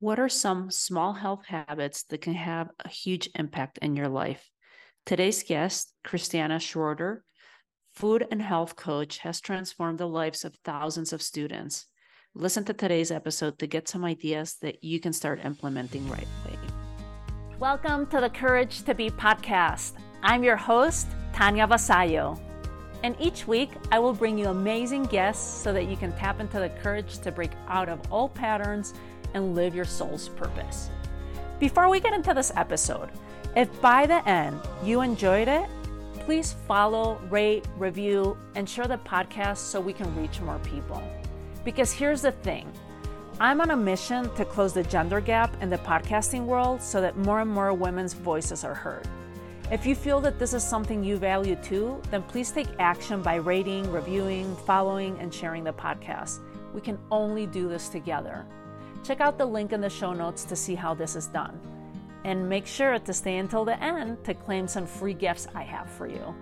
What are some small health habits that can have a huge impact in your life? Today's guest, Christiane Schroeter, food and health coach, has transformed the lives of thousands of students. Listen to today's episode to get some ideas that you can start implementing right away. Welcome to the Courage to Be podcast. I'm your host, Tania Vasallo. And each week, I will bring you amazing guests so that you can tap into the courage to break out of old patterns and live your soul's purpose. Before we get into this episode, if by the end you enjoyed it, please follow, rate, review, and share the podcast so we can reach more people. Because here's the thing I'm on a mission to close the gender gap in the podcasting world so that more and more women's voices are heard. If you feel that this is something you value too, then please take action by rating, reviewing, following, and sharing the podcast. We can only do this together. Check out the link in the show notes to see how this is done. And make sure to stay until the end to claim some free gifts I have for you.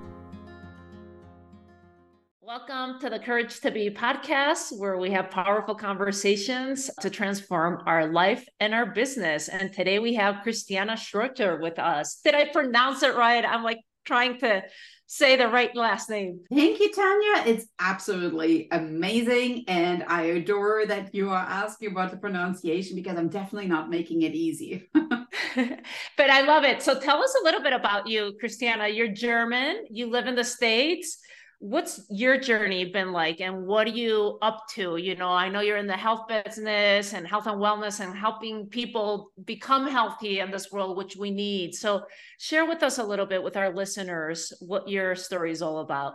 Welcome to the Courage to Be podcast, where we have powerful conversations to transform our life and our business. And today we have Christiane Schroeter with us. Did I pronounce it right? I'm like trying to say the right last name. Thank you, Tania. It's absolutely amazing. And I adore that you are asking about the pronunciation because I'm definitely not making it easy. but I love it. So tell us a little bit about you, Christiane. You're German, you live in the States what's your journey been like and what are you up to? You know i know you're in the health business and health and wellness and helping people become healthy in this world which we need. So share with us a little bit with our listeners what your story is all about.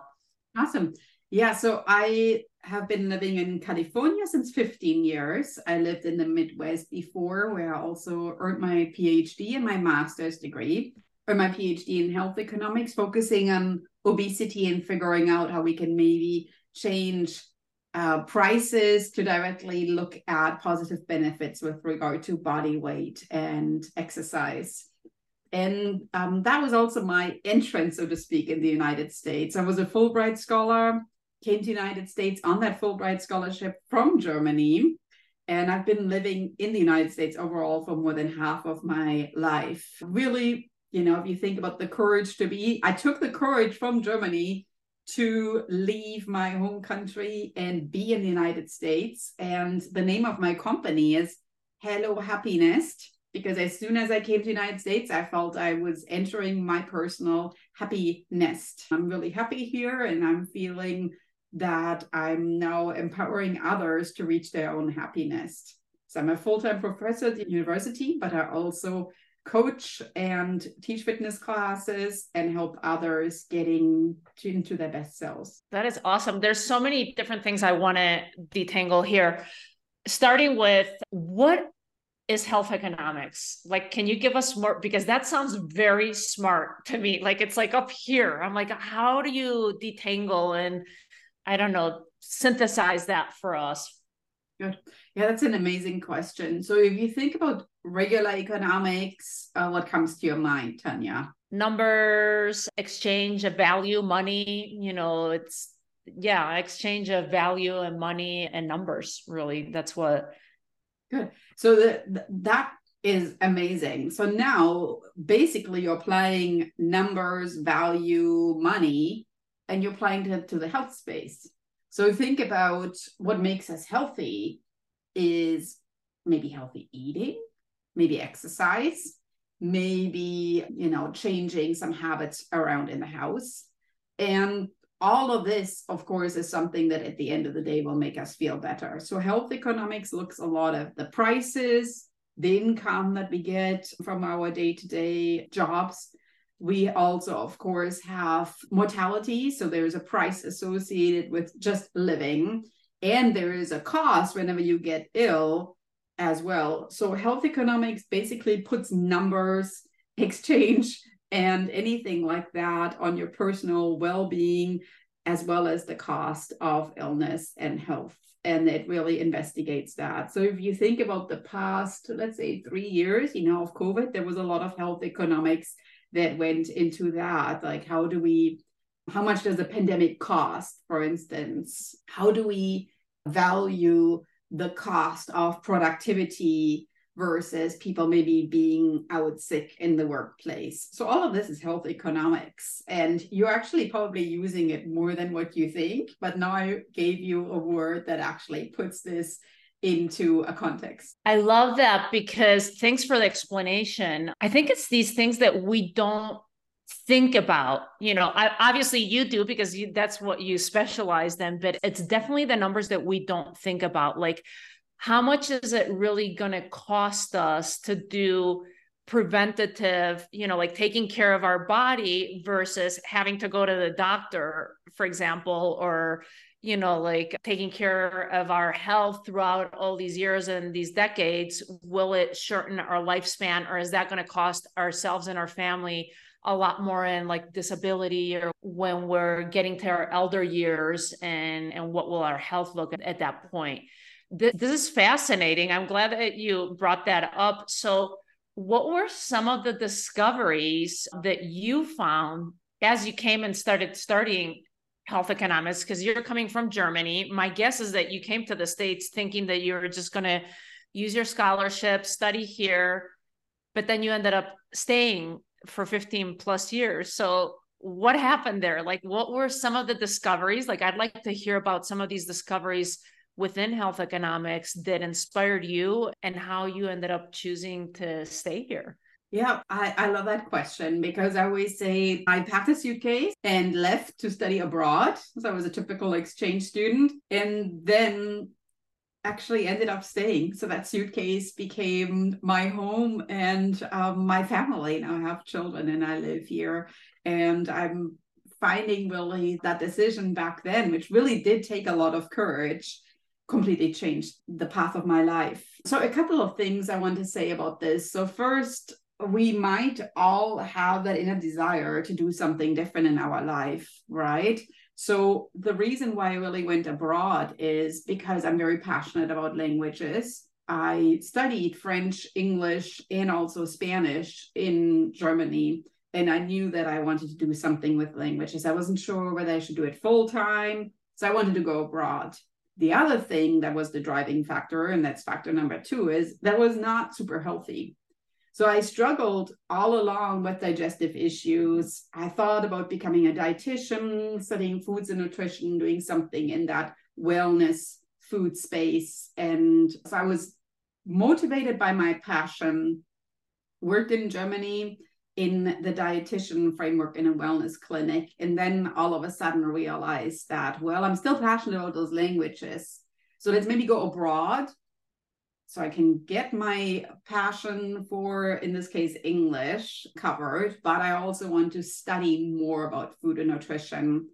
Awesome. Yeah so i have been living in california since 15 years. I lived in the midwest before where i also earned my phd and my master's degree or my phd in health economics focusing on obesity and figuring out how we can maybe change uh, prices to directly look at positive benefits with regard to body weight and exercise. And um, that was also my entrance, so to speak, in the United States. I was a Fulbright scholar, came to the United States on that Fulbright scholarship from Germany. And I've been living in the United States overall for more than half of my life. Really you know if you think about the courage to be i took the courage from germany to leave my home country and be in the united states. And the name of my company is Hello Happy Nest because as soon as i came to the united states i felt i was entering my personal happy nest i'm really happy here and i'm feeling that i'm now empowering others to reach their own happiness. So i'm a full-time professor at the university but i also coach and teach fitness classes and help others getting to, into their best selves. That is awesome. There's so many different things I want to detangle here. Starting with what is health economics? Like, can you give us more? Because that sounds very smart to me. Like, it's like up here. I'm like, how do you detangle and I don't know, synthesize that for us? Good. Yeah, that's an amazing question. So, if you think about regular economics, uh, what comes to your mind, Tania? Numbers, exchange of value, money, you know, it's, yeah, exchange of value and money and numbers, really. That's what. Good. So, the, that is amazing. So, now basically you're applying numbers, value, money, and you're applying it to the health space. So, think about what makes us healthy is maybe healthy eating maybe exercise, maybe, you know, changing some habits around in the house. And all of this, of course, is something that at the end of the day will make us feel better. So, health economics looks a lot of the prices, the income that we get from our day to day jobs. We also, of course, have mortality. So, there's a price associated with just living, and there is a cost whenever you get ill as well. So health economics basically puts numbers, exchange, and anything like that on your personal well-being as well as the cost of illness and health. And it really investigates that. So if you think about the past let's say three years you know of covid there was a lot of health economics that went into that. Like how do we how much does a pandemic cost for instance? How do we value the cost of productivity versus people maybe being out sick in the workplace. So all of this is health economics and you're actually probably using it more than what you think, but now I gave you a word that actually puts this into a context. I love that because thanks for the explanation. I think it's these things that we don't think about you know I, obviously you do because you, that's what you specialize in but it's definitely the numbers that we don't think about like how much is it really going to cost us to do preventative, you know, like taking care of our body versus having to go to the doctor, for example, or, you know, like taking care of our health throughout all these years and these decades? Will it shorten our lifespan or is that going to cost ourselves and our family? A lot more in like disability or when we're getting to our elder years and and what will our health look at, at that point this, this is fascinating. I'm glad that you brought that up. So, what were some of the discoveries that you found as you came and started studying health economics? Because you're coming from Germany. My guess is that you came to the States thinking that you were just going to use your scholarship, study here, but then you ended up staying for 15 plus years. So, what happened there? Like, what were some of the discoveries? Like, I'd like to hear about some of these discoveries within health economics that inspired you and how you ended up choosing to stay here? Yeah, I, I love that question because I always say I packed a suitcase and left to study abroad. So I was a typical exchange student and then actually ended up staying. So that suitcase became my home and um, my family. Now I have children and I live here. And I'm finding really that decision back then, which really did take a lot of courage completely changed the path of my life. So, a couple of things I want to say about this. So, first, we might all have that inner desire to do something different in our life, right? So, the reason why I really went abroad is because I'm very passionate about languages. I studied French, English, and also Spanish in Germany. And I knew that I wanted to do something with languages. I wasn't sure whether I should do it full time. So I wanted to go abroad. The other thing that was the driving factor, and that's factor number two, is that was not super healthy. So I struggled all along with digestive issues. I thought about becoming a dietitian, studying foods and nutrition, doing something in that wellness food space. And so I was motivated by my passion, worked in Germany, in the dietitian framework in a wellness clinic and then all of a sudden realized that well i'm still passionate about those languages so let's maybe go abroad so i can get my passion for in this case english covered but i also want to study more about food and nutrition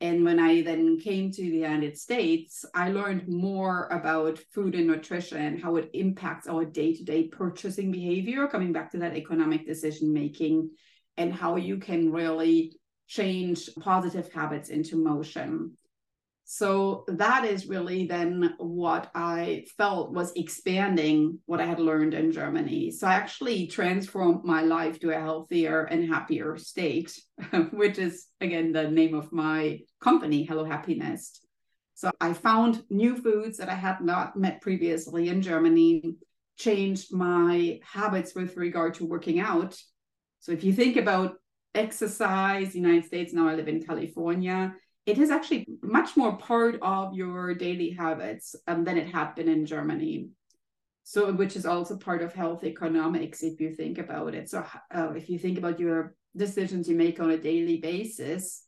and when I then came to the United States, I learned more about food and nutrition, how it impacts our day to day purchasing behavior, coming back to that economic decision making, and how you can really change positive habits into motion. So that is really then what I felt was expanding what I had learned in Germany. So I actually transformed my life to a healthier and happier state, which is again the name of my company, Hello Happy Nest. So I found new foods that I had not met previously in Germany, changed my habits with regard to working out. So if you think about exercise, United States, now I live in California it is actually much more part of your daily habits um, than it had been in Germany. So, which is also part of health economics, if you think about it. So, uh, if you think about your decisions you make on a daily basis,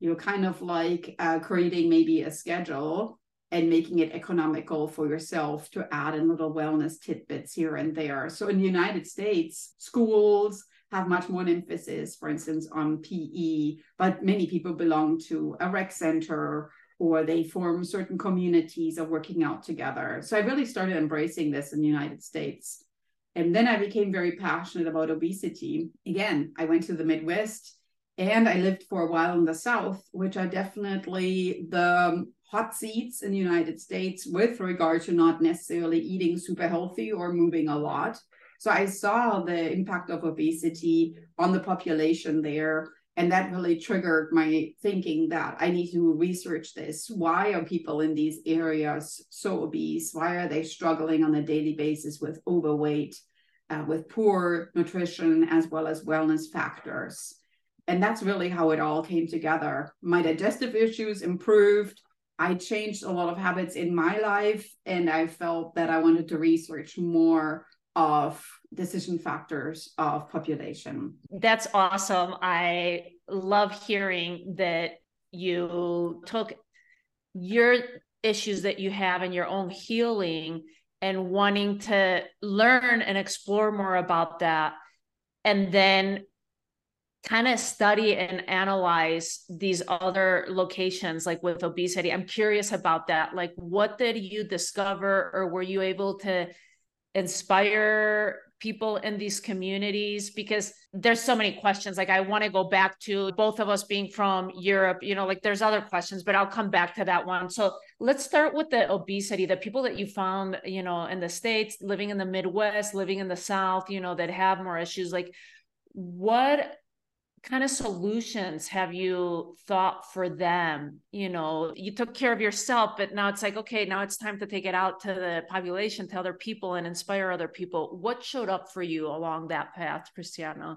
you're kind of like uh, creating maybe a schedule and making it economical for yourself to add in little wellness tidbits here and there. So, in the United States, schools, have much more emphasis, for instance, on PE, but many people belong to a rec center or they form certain communities of working out together. So I really started embracing this in the United States. And then I became very passionate about obesity. Again, I went to the Midwest and I lived for a while in the South, which are definitely the hot seats in the United States with regard to not necessarily eating super healthy or moving a lot. So I saw the impact of obesity on the population there. And that really triggered my thinking that I need to research this. Why are people in these areas so obese? Why are they struggling on a daily basis with overweight, uh, with poor nutrition, as well as wellness factors? And that's really how it all came together. My digestive issues improved. I changed a lot of habits in my life, and I felt that I wanted to research more of decision factors of population. That's awesome. I love hearing that you took your issues that you have in your own healing and wanting to learn and explore more about that and then kind of study and analyze these other locations like with obesity i'm curious about that like what did you discover or were you able to inspire people in these communities because there's so many questions. Like i want to go back to both of us being from europe you know like there's other questions but i'll come back to that one. So let's start with the obesity the people that you found you know in the states living in the midwest living in the south you know that have more issues. Like what kind of solutions have you thought for them? You know you took care of yourself but now it's like okay now it's time to take it out to the population to other people and inspire other people. What showed up for you along that path Christiane?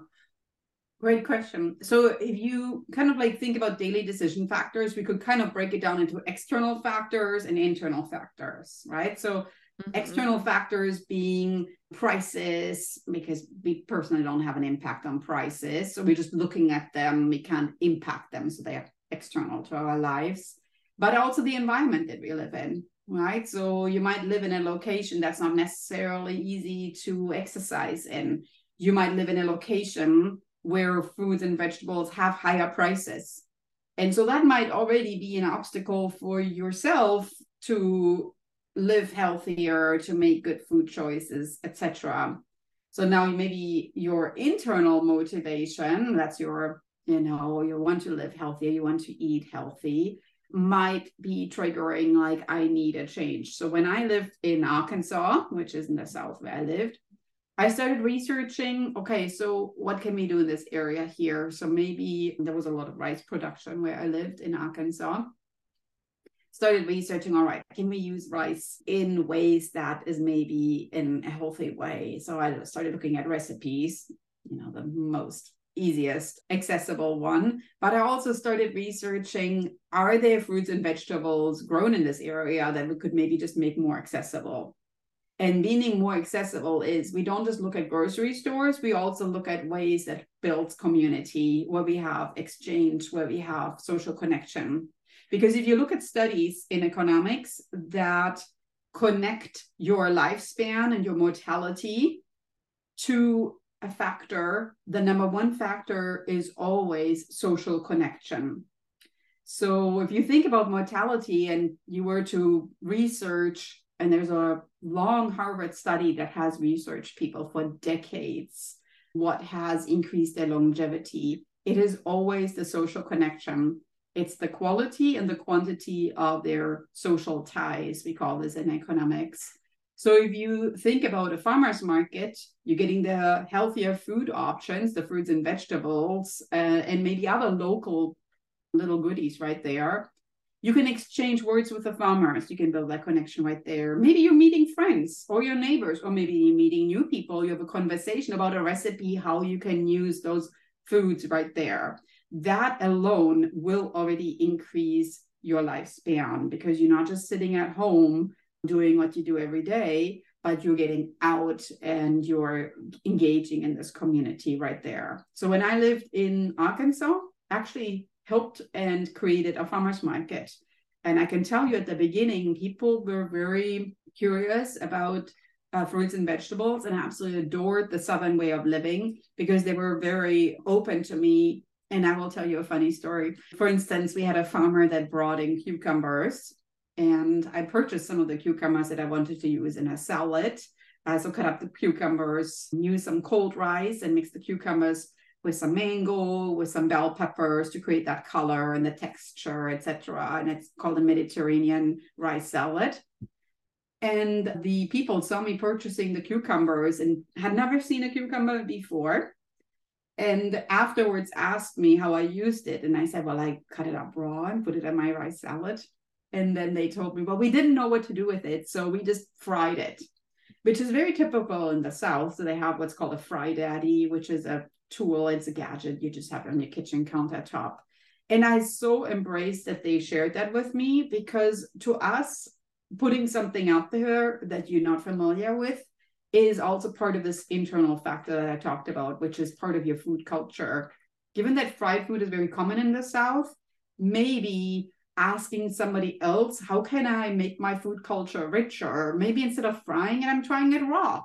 Great question. So if you kind of like think about daily decision factors we could kind of break it down into external factors and internal factors right? So Mm-hmm. External factors being prices, because we personally don't have an impact on prices. So we're just looking at them, we can't impact them. So they are external to our lives, but also the environment that we live in, right? So you might live in a location that's not necessarily easy to exercise in. You might live in a location where foods and vegetables have higher prices. And so that might already be an obstacle for yourself to live healthier, to make good food choices, etc. So now maybe your internal motivation, that's your, you know, you want to live healthier, you want to eat healthy, might be triggering like I need a change. So when I lived in Arkansas, which is in the south where I lived, I started researching, okay, so what can we do in this area here? So maybe there was a lot of rice production where I lived in Arkansas started researching all right can we use rice in ways that is maybe in a healthy way? So i started looking at recipes you know the most easiest accessible one. But i also started researching are there fruits and vegetables grown in this area that we could maybe just make more accessible? And meaning more accessible is we don't just look at grocery stores we also look at ways that builds community where we have exchange where we have social connection because if you look at studies in economics that connect your lifespan and your mortality to a factor, the number one factor is always social connection. So if you think about mortality and you were to research, and there's a long Harvard study that has researched people for decades, what has increased their longevity, it is always the social connection it's the quality and the quantity of their social ties. We call this in economics. So if you think about a farmer's market, you're getting the healthier food options, the fruits and vegetables, uh, and maybe other local little goodies right there. You can exchange words with the farmers. You can build that connection right there. Maybe you're meeting friends or your neighbors, or maybe you're meeting new people. You have a conversation about a recipe, how you can use those foods right there that alone will already increase your lifespan because you're not just sitting at home doing what you do every day, but you're getting out and you're engaging in this community right there. So when I lived in Arkansas, actually helped and created a farmers market. And I can tell you at the beginning, people were very curious about uh, fruits and vegetables and absolutely adored the Southern way of living because they were very open to me and I will tell you a funny story. For instance, we had a farmer that brought in cucumbers, and I purchased some of the cucumbers that I wanted to use in a salad. I so cut up the cucumbers, use some cold rice, and mix the cucumbers with some mango, with some bell peppers to create that color and the texture, etc. And it's called a Mediterranean rice salad. And the people saw me purchasing the cucumbers and had never seen a cucumber before and afterwards asked me how I used it. And I said, well, I cut it up raw and put it in my rice salad. And then they told me, well, we didn't know what to do with it. So we just fried it, which is very typical in the South. So they have what's called a fry daddy, which is a tool, it's a gadget you just have on your kitchen countertop. And I so embraced that they shared that with me because to us, putting something out there that you're not familiar with is also part of this internal factor that I talked about, which is part of your food culture. Given that fried food is very common in the South, maybe asking somebody else, how can I make my food culture richer? Maybe instead of frying it, I'm trying it raw.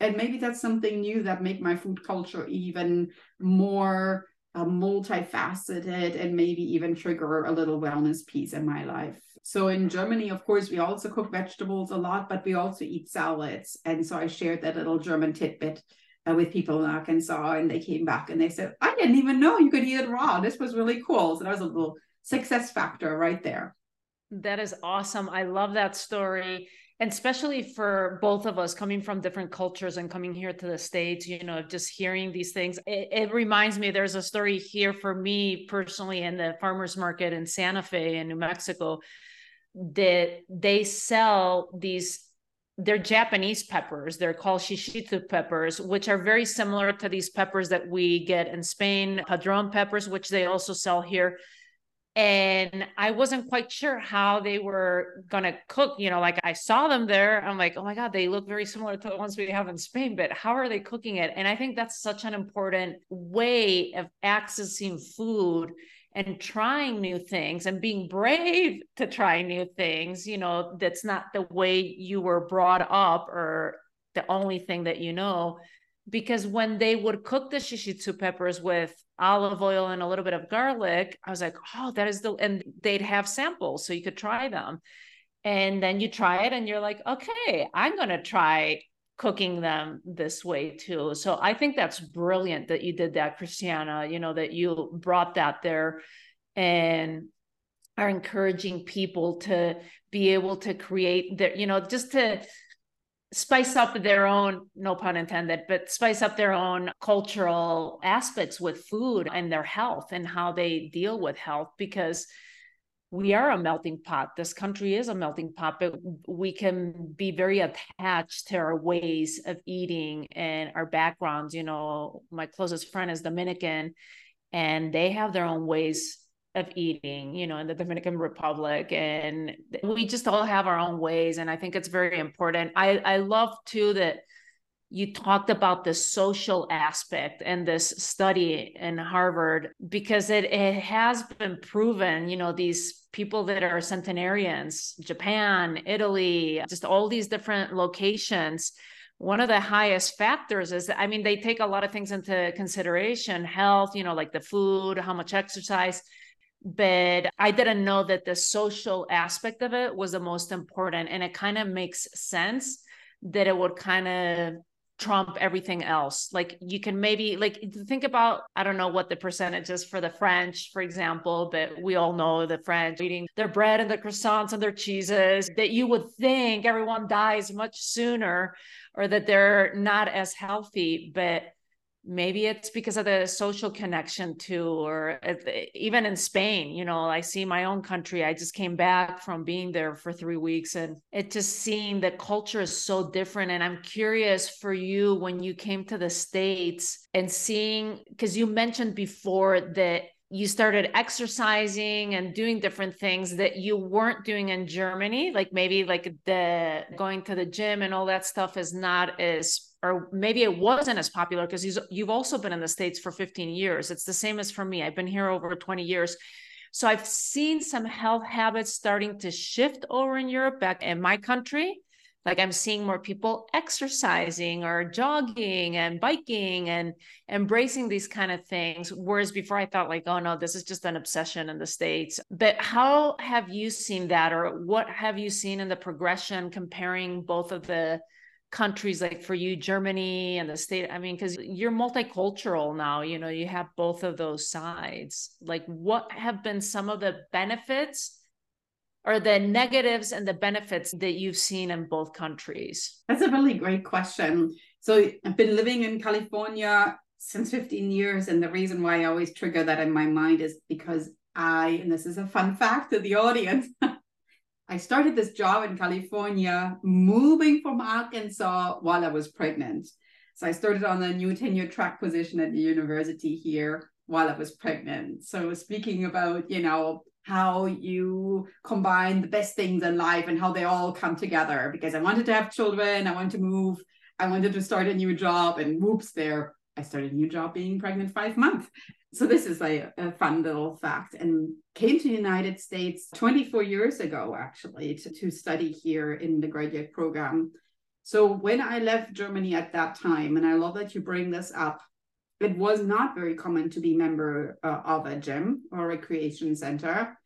And maybe that's something new that make my food culture even more uh, multifaceted and maybe even trigger a little wellness piece in my life. So in Germany, of course, we also cook vegetables a lot, but we also eat salads. And so I shared that little German tidbit uh, with people in Arkansas, and they came back and they said, "I didn't even know you could eat it raw. This was really cool." So that was a little success factor right there. That is awesome. I love that story and especially for both of us coming from different cultures and coming here to the states you know just hearing these things it, it, reminds me there's a story here for me personally in the farmers market in santa fe in new mexico that they sell these they're Japanese peppers. They're called shishito peppers, which are very similar to these peppers that we get in Spain, padron peppers, which they also sell here and I wasn't quite sure how they were gonna cook. You know, like I saw them there. I'm like, oh my god, they look very similar to the ones we have in Spain, but how are they cooking it? And I think that's such an important way of accessing food and trying new things and being brave to try new things. You know, that's not the way you were brought up or the only thing that you know because when they would cook the shishito peppers with olive oil and a little bit of garlic, I was like, oh, that is the, and they'd have samples so you could try them. And then you try it and you're like, okay, I'm going to try cooking them this way too. So I think that's brilliant that you did that, Christiane, you know, that you brought that there and are encouraging people to be able to create their, you know, just to, spice up their own no pun intended but spice up their own cultural aspects with food and their health and how they deal with health because we are a melting pot this country is a melting pot but we can be very attached to our ways of eating and our backgrounds you know my closest friend is dominican and they have their own ways of eating, you know, in the Dominican Republic. And we just all have our own ways. And I think it's very important. I, I love too that you talked about the social aspect and this study in Harvard because it, it has been proven, you know, these people that are centenarians, Japan, Italy, just all these different locations one of the highest factors is i mean they take a lot of things into consideration health you know like the food how much exercise but I didn't know that the social aspect of it was the most important. And it kind of makes sense that it would kind of trump everything else. Like you can maybe like think about I don't know what the percentage is for the French, for example, but we all know the French eating their bread and the croissants and their cheeses that you would think everyone dies much sooner or that they're not as healthy, but maybe it's because of the social connection too or even in spain you know i see my own country i just came back from being there for three weeks and it just seeing the culture is so different and i'm curious for you when you came to the states and seeing because you mentioned before that you started exercising and doing different things that you weren't doing in Germany like maybe like the going to the gym and all that stuff is not as or maybe it wasn't as popular because you've also been in the states for 15 years. It's the same as for me. I've been here over 20 years. So i've seen some health habits starting to shift over in europe back in my country. Like i'm seeing more people exercising or jogging and biking and embracing these kind of things. Whereas before i thought like oh no this is just an obsession in the states. But how have you seen that or what have you seen in the progression comparing both of the countries like for you germany and the state i mean because you're multicultural now you know you have both of those sides like what have been some of the benefits or the negatives and the benefits that you've seen in both countries that's a really great question so i've been living in california since 15 years. And the reason why I always trigger that in my mind is because I, and this is a fun fact to the audience, I started this job in California, moving from Arkansas while I was pregnant. So I started on a new tenure track position at the university here while I was pregnant. So speaking about, you know, how you combine the best things in life and how they all come together because I wanted to have children, I wanted to move, I wanted to start a new job, and whoops, there I started a new job being pregnant five months. So this is a, fun little fact and came to the United States 24 years ago, actually, to, to study here in the graduate program. So when I left Germany at that time, and I love that you bring this up, it was not very common to be member uh, of a gym or recreation center.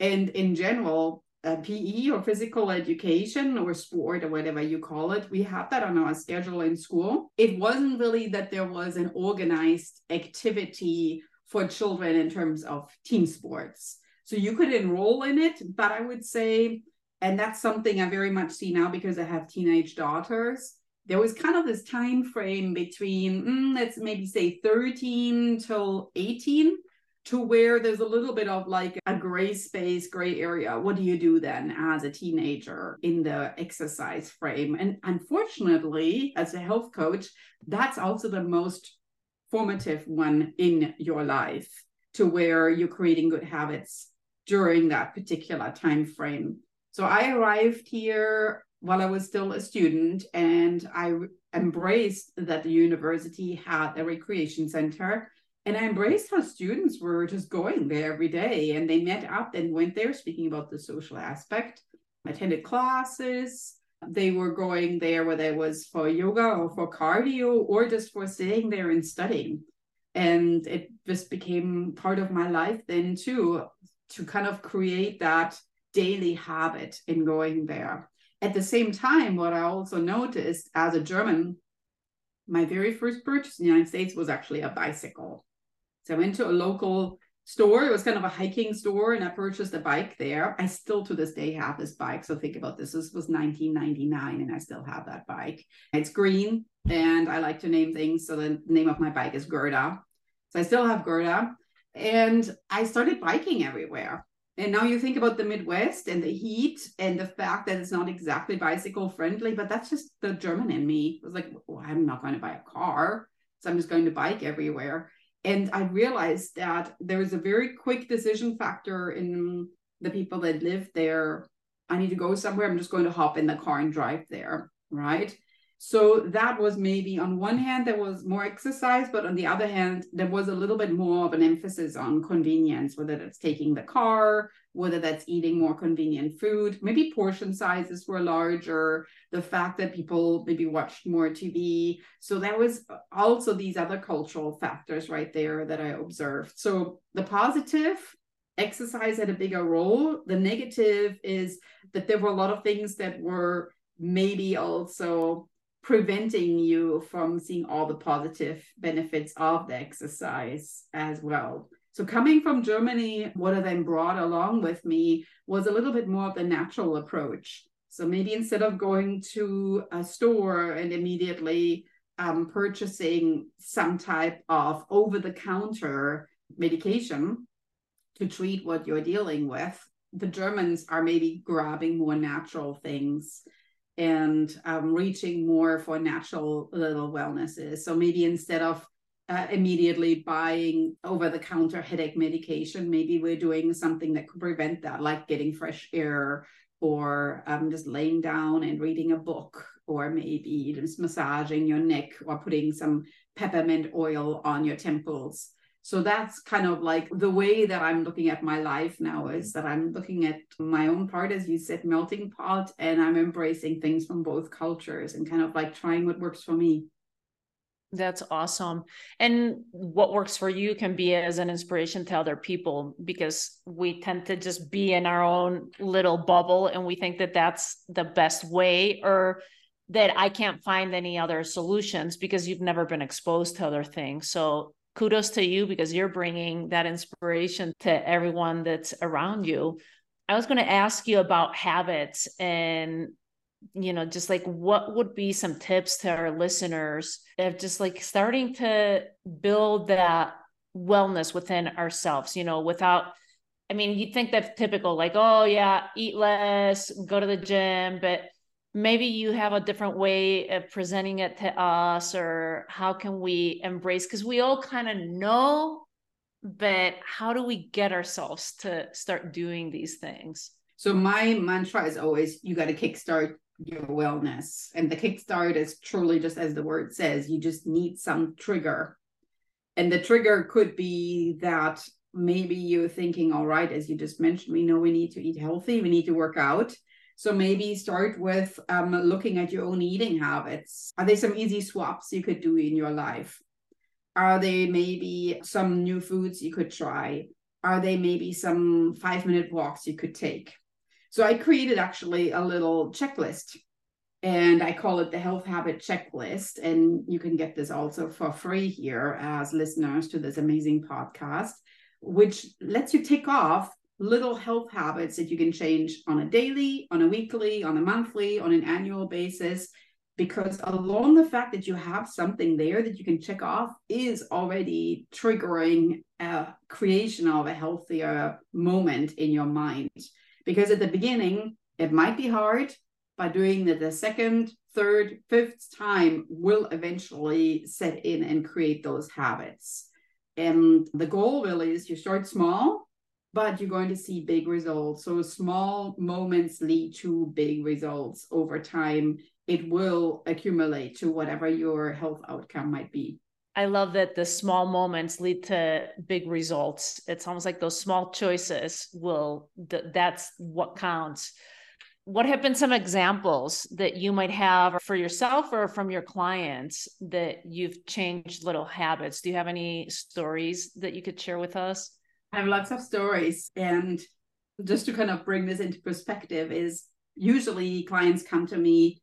And in general, uh, PE or physical education or sport or whatever you call it, we have that on our schedule in school. It wasn't really that there was an organized activity for children in terms of team sports. So you could enroll in it, but I would say, and that's something I very much see now because I have teenage daughters. There was kind of this time frame between, mm, let's maybe say 13 till 18 to where there's a little bit of like a gray space, gray area. What do you do then as a teenager in the exercise frame? And unfortunately, as a health coach, that's also the most formative one in your life to where you're creating good habits during that particular time frame. So I arrived here while I was still a student and I embraced that the university had a recreation center and I embraced how students were just going there every day and they met up and went there speaking about the social aspect, attended classes. They were going there whether it was for yoga or for cardio or just for sitting there and studying. And it just became part of my life then too, to kind of create that daily habit in going there. At the same time, what I also noticed as a German, my very first purchase in the United States was actually a bicycle. So I went to a local store. It was kind of a hiking store, and I purchased a bike there. I still to this day have this bike. So think about this. This was 1999, and I still have that bike. It's green, and I like to name things. So the name of my bike is Gerda. So I still have Gerda. And I started biking everywhere. And now you think about the Midwest and the heat and the fact that it's not exactly bicycle friendly, but that's just the German in me. It was like, well, I'm not going to buy a car. So I'm just going to bike everywhere and I realized that there was a very quick decision factor in the people that live there. I need to go somewhere. I'm just going to hop in the car and drive there. Right. So that was maybe on one hand, there was more exercise, but on the other hand, there was a little bit more of an emphasis on convenience, whether that's taking the car, whether that's eating more convenient food, maybe portion sizes were larger, the fact that people maybe watched more TV. So there was also these other cultural factors right there that I observed. So the positive, exercise had a bigger role. The negative is that there were a lot of things that were maybe also preventing you from seeing all the positive benefits of the exercise as well. So coming from Germany, what I then brought along with me was a little bit more of the natural approach. So maybe instead of going to a store and immediately um, purchasing some type of over-the-counter medication to treat what you're dealing with, the Germans are maybe grabbing more natural things and um, reaching more for natural little wellnesses. So maybe instead of uh, immediately buying over the counter headache medication, maybe we're doing something that could prevent that, like getting fresh air or um, just laying down and reading a book, or maybe just massaging your neck or putting some peppermint oil on your temples so that's kind of like the way that i'm looking at my life now is that i'm looking at my own part as you said melting pot and i'm embracing things from both cultures and kind of like trying what works for me that's awesome. And what works for you can be as an inspiration to other people because we tend to just be in our own little bubble and we think that that's the best way or that I can't find any other solutions because you've never been exposed to other things. So kudos to you because you're bringing that inspiration to everyone that's around you. I was going to ask you about habits and you know, just like what would be some tips to our listeners of just like starting to build that wellness within ourselves, you know, without I mean, you think that's typical, like, oh yeah, eat less, go to the gym, but maybe you have a different way of presenting it to us, or how can we embrace? Because we all kind of know, but how do we get ourselves to start doing these things? So my mantra is always you got to kickstart your wellness. And the kickstart is truly just as the word says, you just need some trigger. And the trigger could be that maybe you're thinking, all right, as you just mentioned, we know we need to eat healthy, we need to work out. So maybe start with um, looking at your own eating habits. Are there some easy swaps you could do in your life? Are there maybe some new foods you could try? Are there maybe some five minute walks you could take? So I created actually a little checklist and I call it the health habit checklist. And you can get this also for free here as listeners to this amazing podcast, which lets you tick off little health habits that you can change on a daily, on a weekly, on a monthly, on an annual basis. Because along the fact that you have something there that you can check off is already triggering a creation of a healthier moment in your mind because at the beginning it might be hard but doing it the second third fifth time will eventually set in and create those habits and the goal really is you start small but you're going to see big results so small moments lead to big results over time it will accumulate to whatever your health outcome might be I love that the small moments lead to big results. It's almost like those small choices will, that's what counts. What have been some examples that you might have for yourself or from your clients that you've changed little habits? Do you have any stories that you could share with us? I have lots of stories. And just to kind of bring this into perspective, is usually clients come to me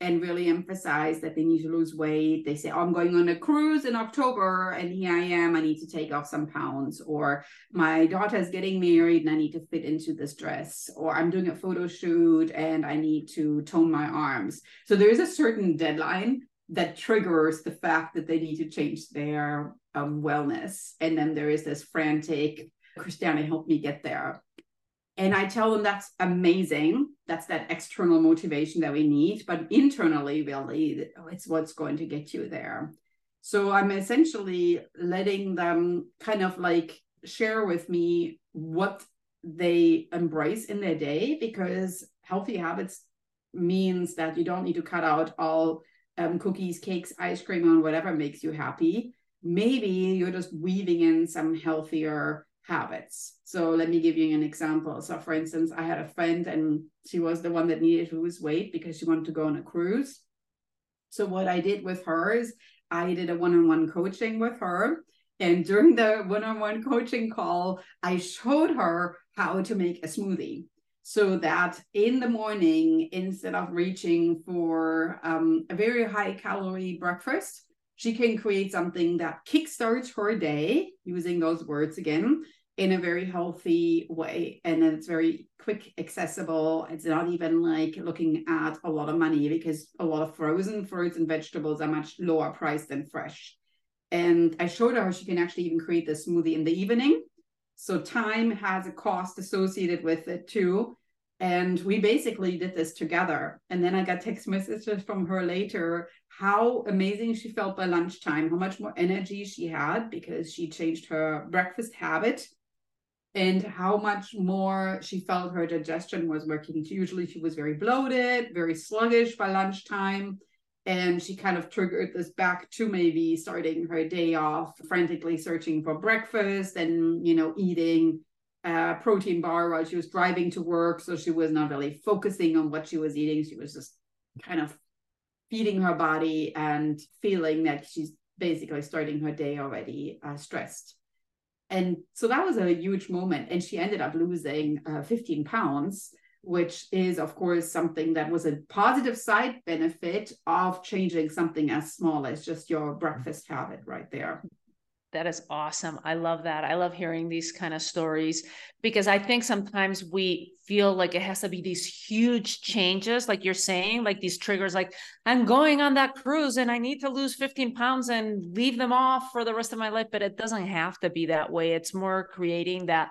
and really emphasize that they need to lose weight. They say, oh, I'm going on a cruise in October and here I am, I need to take off some pounds. Or my daughter is getting married and I need to fit into this dress. Or I'm doing a photo shoot and I need to tone my arms. So there is a certain deadline that triggers the fact that they need to change their um, wellness. And then there is this frantic, Christiane, help me get there. And I tell them that's amazing. That's that external motivation that we need. But internally, really, it's what's going to get you there. So I'm essentially letting them kind of like share with me what they embrace in their day because healthy habits means that you don't need to cut out all um, cookies, cakes, ice cream, and whatever makes you happy. Maybe you're just weaving in some healthier habits. So let me give you an example. So for instance, I had a friend and she was the one that needed to lose weight because she wanted to go on a cruise. So what I did with her is I did a one-on-one coaching with her. And during the one-on-one coaching call, I showed her how to make a smoothie so that in the morning, instead of reaching for um, a very high calorie breakfast, she can create something that kickstarts her day using those words again in a very healthy way. And then it's very quick accessible. It's not even like looking at a lot of money because a lot of frozen fruits and vegetables are much lower priced than fresh. And i showed her she can actually even create the smoothie in the evening. So time has a cost associated with it too and we basically did this together and then i got text messages from her later how amazing she felt by lunchtime how much more energy she had because she changed her breakfast habit and how much more she felt her digestion was working. Usually she was very bloated, very sluggish by lunchtime. And she kind of triggered this back to maybe starting her day off frantically searching for breakfast and, you know, eating a protein bar while she was driving to work. So she was not really focusing on what she was eating. She was just kind of feeding her body and feeling that she's basically starting her day already uh, stressed. And so that was a huge moment. And she ended up losing uh, 15 pounds, which is, of course, something that was a positive side benefit of changing something as small as just your breakfast habit right there. That is awesome. I love that. I love hearing these kind of stories because I think sometimes we feel like it has to be these huge changes, like you're saying, like these triggers, like I'm going on that cruise and I need to lose 15 pounds and leave them off for the rest of my life. But it doesn't have to be that way. It's more creating that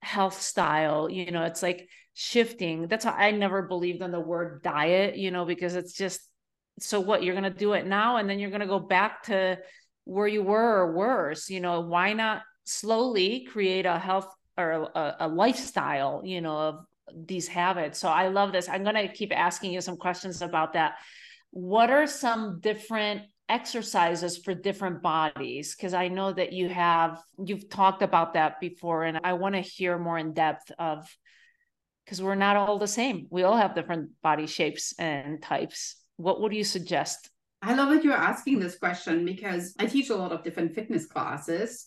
health style. You know, it's like shifting. That's why I never believed in the word diet, you know, because it's just so what you're going to do it now and then you're going to go back to where you were or worse you know why not slowly create a health or a, a lifestyle you know of these habits? So i love this. I'm going to keep asking you some questions about that. What are some different exercises for different bodies? Because i know that you have you've talked about that before and i want to hear more in depth of because we're not all the same. We all have different body shapes and types. What would you suggest I love that you're asking this question because I teach a lot of different fitness classes.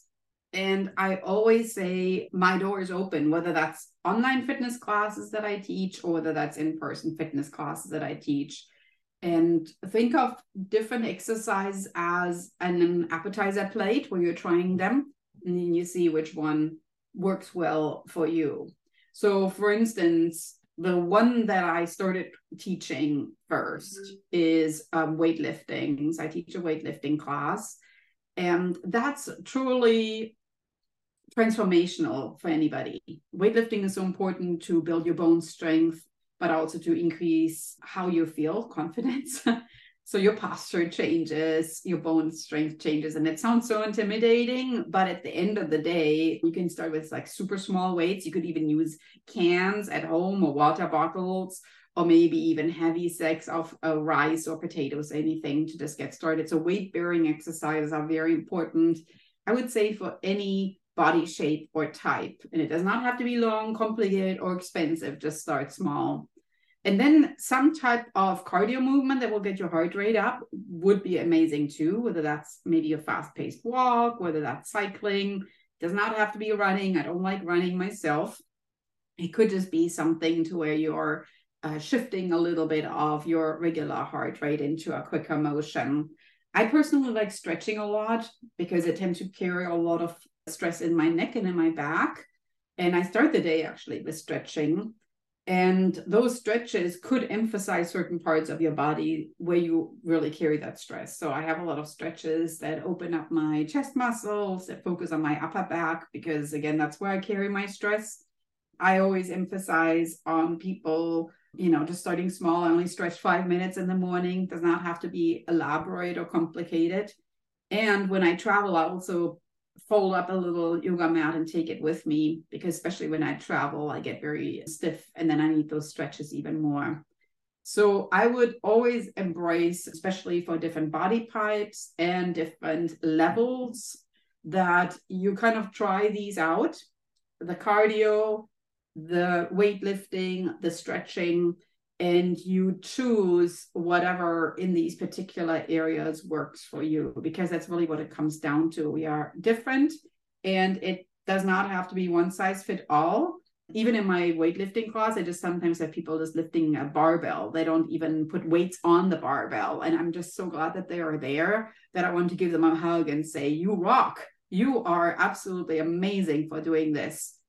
And I always say my door is open, whether that's online fitness classes that I teach or whether that's in person fitness classes that I teach. And think of different exercises as an appetizer plate where you're trying them and then you see which one works well for you. So, for instance, the one that I started teaching 1st mm-hmm. is um, weightlifting. So I teach a weightlifting class, and that's truly transformational for anybody. Weightlifting is so important to build your bone strength, but also to increase how you feel confidence. So your posture changes, your bone strength changes, and it sounds so intimidating. But at the end of the day, you can start with like super small weights. You could even use cans at home or water bottles, or maybe even heavy sacks of uh, rice or potatoes, anything to just get started. So weight bearing exercises are very important. I would say for any body shape or type, and it does not have to be long, complicated, or expensive. Just start small. And then some type of cardio movement that will get your heart rate up would be amazing too, whether that's maybe a fast paced walk, whether that's cycling. Does not have to be running. I don't like running myself. It could just be something to where you're uh, shifting a little bit of your regular heart rate into a quicker motion. I personally like stretching a lot because I tend to carry a lot of stress in my neck and in my back. And I start the day actually with stretching and those stretches could emphasize certain parts of your body where you really carry that stress. So I have a lot of stretches that open up my chest muscles, that focus on my upper back, because again, that's where I carry my stress. I always emphasize on people, you know, just starting small. I only stretch five minutes in the morning, does not have to be elaborate or complicated. And when I travel, I also fold up a little yoga mat and take it with me because especially when I travel, I get very stiff and then I need those stretches even more. So I would always embrace, especially for different body types and different levels, that you kind of try these out the cardio, the weightlifting, the stretching, and you choose whatever in these particular areas works for you because that's really what it comes down to. We are different and it does not have to be one size fit all. Even in my weightlifting class i just sometimes have people just lifting a barbell. They don't even put weights on the barbell and i'm just so glad that they are there that i want to give them a hug and say you rock. You are absolutely amazing for doing this.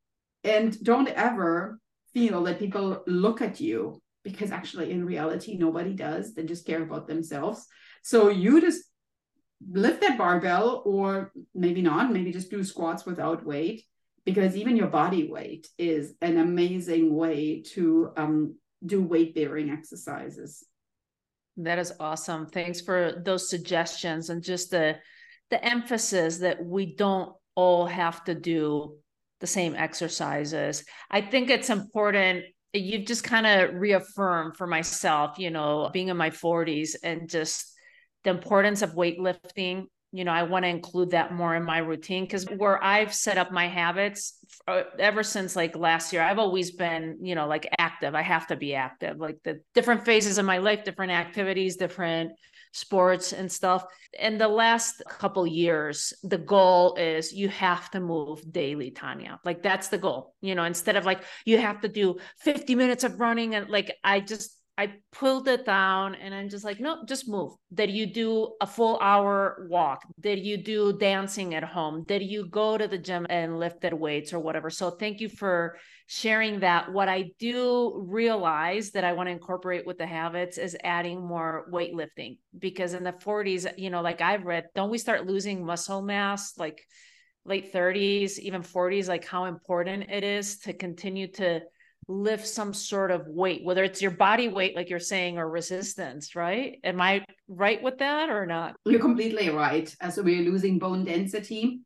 And don't ever feel that people look at you because actually in reality nobody does. They just care about themselves. So you just lift that barbell or maybe not maybe just do squats without weight because even your body weight is an amazing way to um, do weight bearing exercises. That is awesome. Thanks for those suggestions and just the the emphasis that we don't all have to do the same exercises. I think it's important you've just kind of reaffirmed for myself, you know, being in my 40s and just the importance of weightlifting. You know, I want to include that more in my routine because where I've set up my habits uh, ever since like last year, I've always been, you know, like active. I have to be active, like the different phases of my life, different activities, different sports and stuff. In the last couple years, the goal is you have to move daily, Tania. Like that's the goal. You know, instead of like you have to do 50 minutes of running and like I just I pulled it down and I'm just like, no, just move. Did you do a full hour walk? Did you do dancing at home? Did you go to the gym and lifted weights or whatever? So thank you for sharing that. What I do realize that I want to incorporate with the habits is adding more weightlifting because in the 40s, you know, like I've read, don't we start losing muscle mass like late 30s, even 40s, like how important it is to continue to lift some sort of weight, whether it's your body weight, like you're saying, or resistance, right? Am I right with that or not? You're completely right. Uh, so we're losing bone density.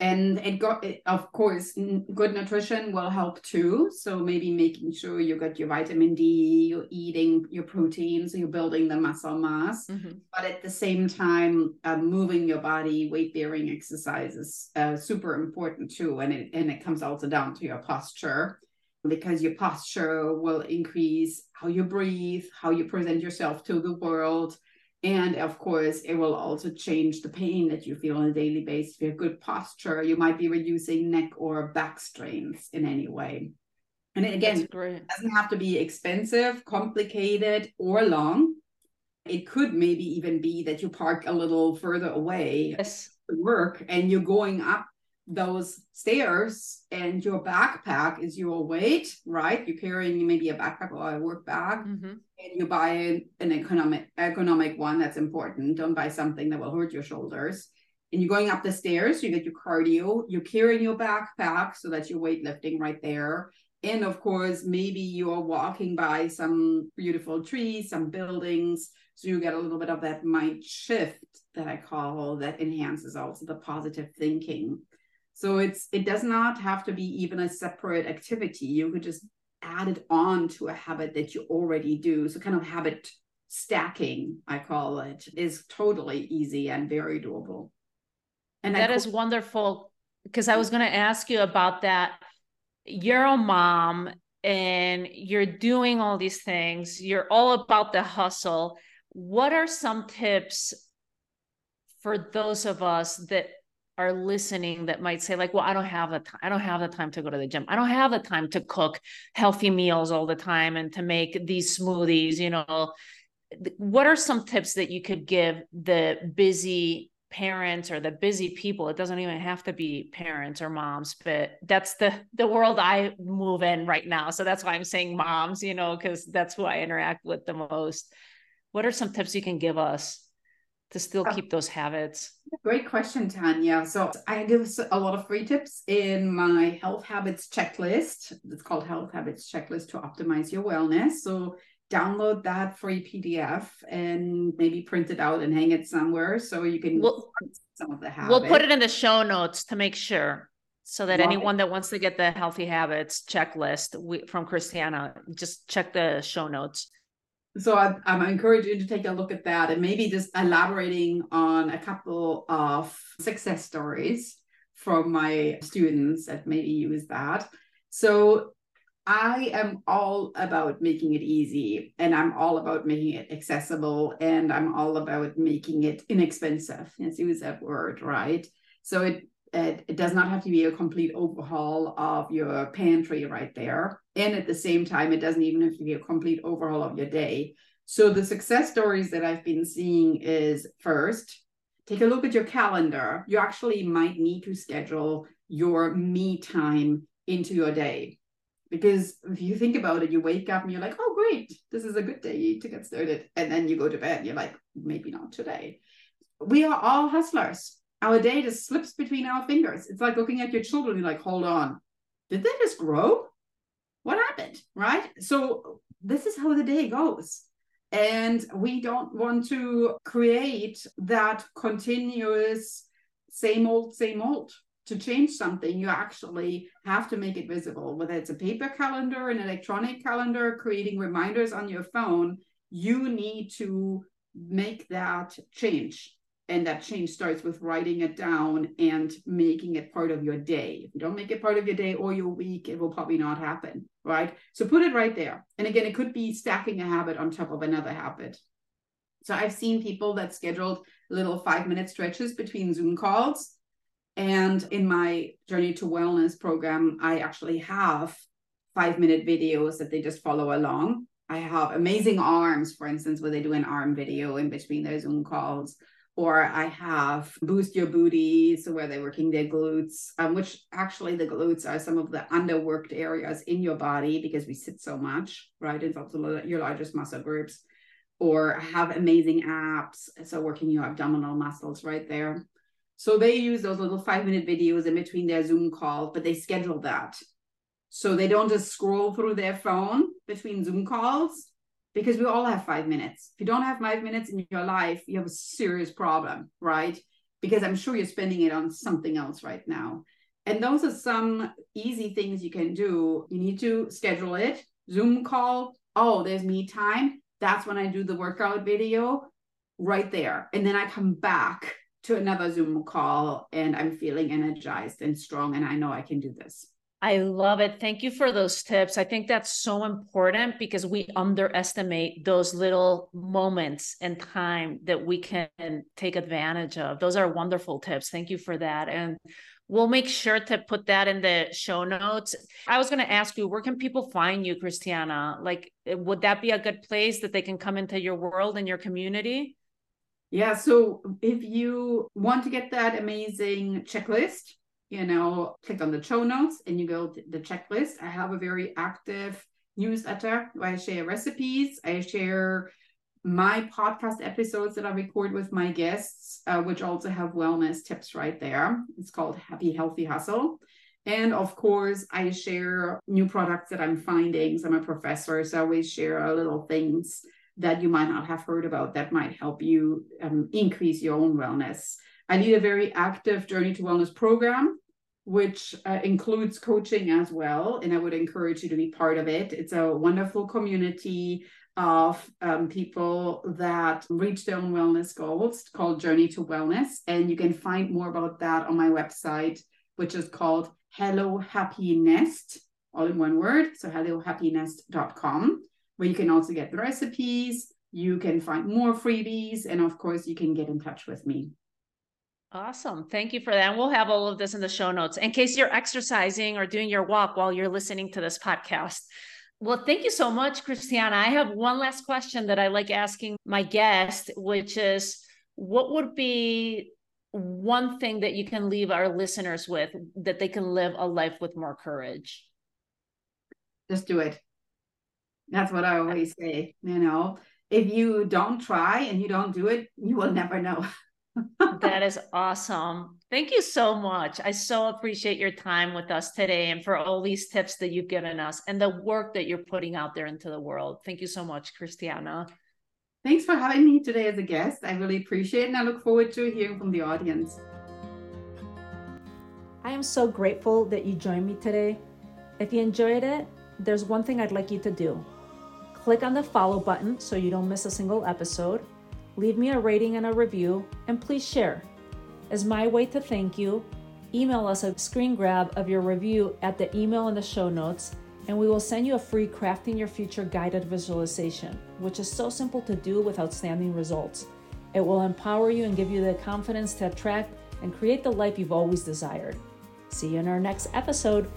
And it got, of course, good nutrition will help too. So maybe making sure you got your vitamin D, you're eating your protein, so you're building the muscle mass. Mm-hmm. But at the same time, uh, moving your body, weight bearing exercises, uh, super important too. And it and it comes also down to your posture because your posture will increase how you breathe, how you present yourself to the world. And of course, it will also change the pain that you feel on a daily basis. If you have good posture, you might be reducing neck or back strains in any way. And again, it doesn't have to be expensive, complicated, or long. It could maybe even be that you park a little further away yes. to work and you're going up those stairs and your backpack is your weight, right? You're carrying maybe a backpack or a work bag, mm-hmm. and you buy an economic economic one that's important. Don't buy something that will hurt your shoulders. And you're going up the stairs, you get your cardio, you're carrying your backpack so that you're weightlifting right there. And of course, maybe you're walking by some beautiful trees, some buildings. So you get a little bit of that mind shift that I call that enhances also the positive thinking. So it's it does not have to be even a separate activity. You could just add it on to a habit that you already do. So kind of habit stacking, I call it, is totally easy and very doable. And that is wonderful because I was going to ask you about that. You're a mom and you're doing all these things. You're all about the hustle. What are some tips for those of us that are listening that might say like well i don't have the time i don't have the time to go to the gym. I don't have the time to cook healthy meals all the time and to make these smoothies you know? What are some tips that you could give the busy parents or the busy people? It doesn't even have to be parents or moms but that's the the world i move in right now. So that's why i'm saying moms you know because that's who i interact with the most. What are some tips you can give us to still oh. keep those habits? Great question, Tania. So I give a lot of free tips in my health habits checklist. It's called Health Habits Checklist to Optimize Your Wellness. So download that free PDF and maybe print it out and hang it somewhere so you can we'll, some of the habits. We'll put it in the show notes to make sure so that anyone that wants to get the healthy habits checklist we, from Christiane, just check the show notes so I, I'm encouraging you to take a look at that and maybe just elaborating on a couple of success stories from my students that maybe use that. So I am all about making it easy and I'm all about making it accessible and I'm all about making it inexpensive. Let's use that word, right? So it it, it does not have to be a complete overhaul of your pantry right there. And at the same time, it doesn't even have to be a complete overhaul of your day. So the success stories that I've been seeing is first, take a look at your calendar. You actually might need to schedule your me time into your day. Because if you think about it, you wake up and you're like, oh, great, this is a good day to get started. And then you go to bed and you're like, maybe not today. We are all hustlers our day just slips between our fingers. It's like looking at your children, you're like, hold on, did they just grow? What happened? Right? So this is how the day goes. And we don't want to create that continuous same old, same old. To change something, you actually have to make it visible, whether it's a paper calendar, an electronic calendar, creating reminders on your phone. You need to make that change and that change starts with writing it down and making it part of your day. If you don't make it part of your day or your week, it will probably not happen, right? So put it right there. And again, it could be stacking a habit on top of another habit. So I've seen people that scheduled little five minute stretches between Zoom calls. And in my Journey to Wellness program, I actually have five minute videos that they just follow along I have amazing arms, for instance, where they do an arm video in between their Zoom calls. Or I have Boost Your Booty, so where they're working their glutes, um, which actually the glutes are some of the underworked areas in your body because we sit so much, right? Also your largest muscle groups. Or have amazing abs, so working your abdominal muscles right there. So they use those little five minute videos in between their Zoom calls, but they schedule that. So they don't just scroll through their phone between Zoom calls because we all have five minutes. If you don't have five minutes in your life, you have a serious problem, right? Because I'm sure you're spending it on something else right now. And those are some easy things you can do. You need to schedule it, Zoom call. Oh, there's me time. That's when I do the workout video right there. And then I come back to another Zoom call and I'm feeling energized and strong and I know I can do this. I love it. Thank you for those tips. I think that's so important because we underestimate those little moments and time that we can take advantage of. Those are wonderful tips. Thank you for that. And we'll make sure to put that in the show notes. I was going to ask you, where can people find you, Christiane? Like, eh, would that be a good place that they can come into your world and your community? Yeah. So if you want to get that amazing checklist, you know, click on the show notes and you go to the checklist. I have a very active newsletter where I share recipes. I share my podcast episodes that I record with my guests, uh, which also have wellness tips right there. It's called Happy Healthy Hustle. And of course, I share new products that I'm finding. So I'm a professor, so I always share little things that you might not have heard about that might help you um, increase your own wellness. I lead a very active Journey to Wellness program, which uh, includes coaching as well. And I would encourage you to be part of it. It's a wonderful community of um, people that reach their own wellness goals called Journey to Wellness. And you can find more about that on my website, which is called Hello Happy Nest, all in one word. So hellohappynest.com, where you can also get the recipes. You can find more freebies. And of course, you can get in touch with me. Awesome. Thank you for that. And we'll have all of this in the show notes in case you're exercising or doing your walk while you're listening to this podcast. Well, thank you so much, Christiane. I have one last question that I like asking my guest, which is what would be one thing that you can leave our listeners with that they can live a life with more courage? Just do it. That's what I always say. You know, if you don't try and you don't do it, you will never know. that is awesome. Thank you so much. I so appreciate your time with us today and for all these tips that you've given us and the work that you're putting out there into the world. Thank you so much, Christiane. Thanks for having me today as a guest. I really appreciate it and I look forward to hearing from the audience. I am so grateful that you joined me today. If you enjoyed it, there's one thing I'd like you to do. Click on the follow button so you don't miss a single episode leave me a rating and a review, and please share. As my way to thank you, email us a screen grab of your review at the email in the show notes, and we will send you a free Crafting Your Future guided visualization, which is so simple to do with outstanding results. It will empower you and give you the confidence to attract and create the life you've always desired. See you in our next episode.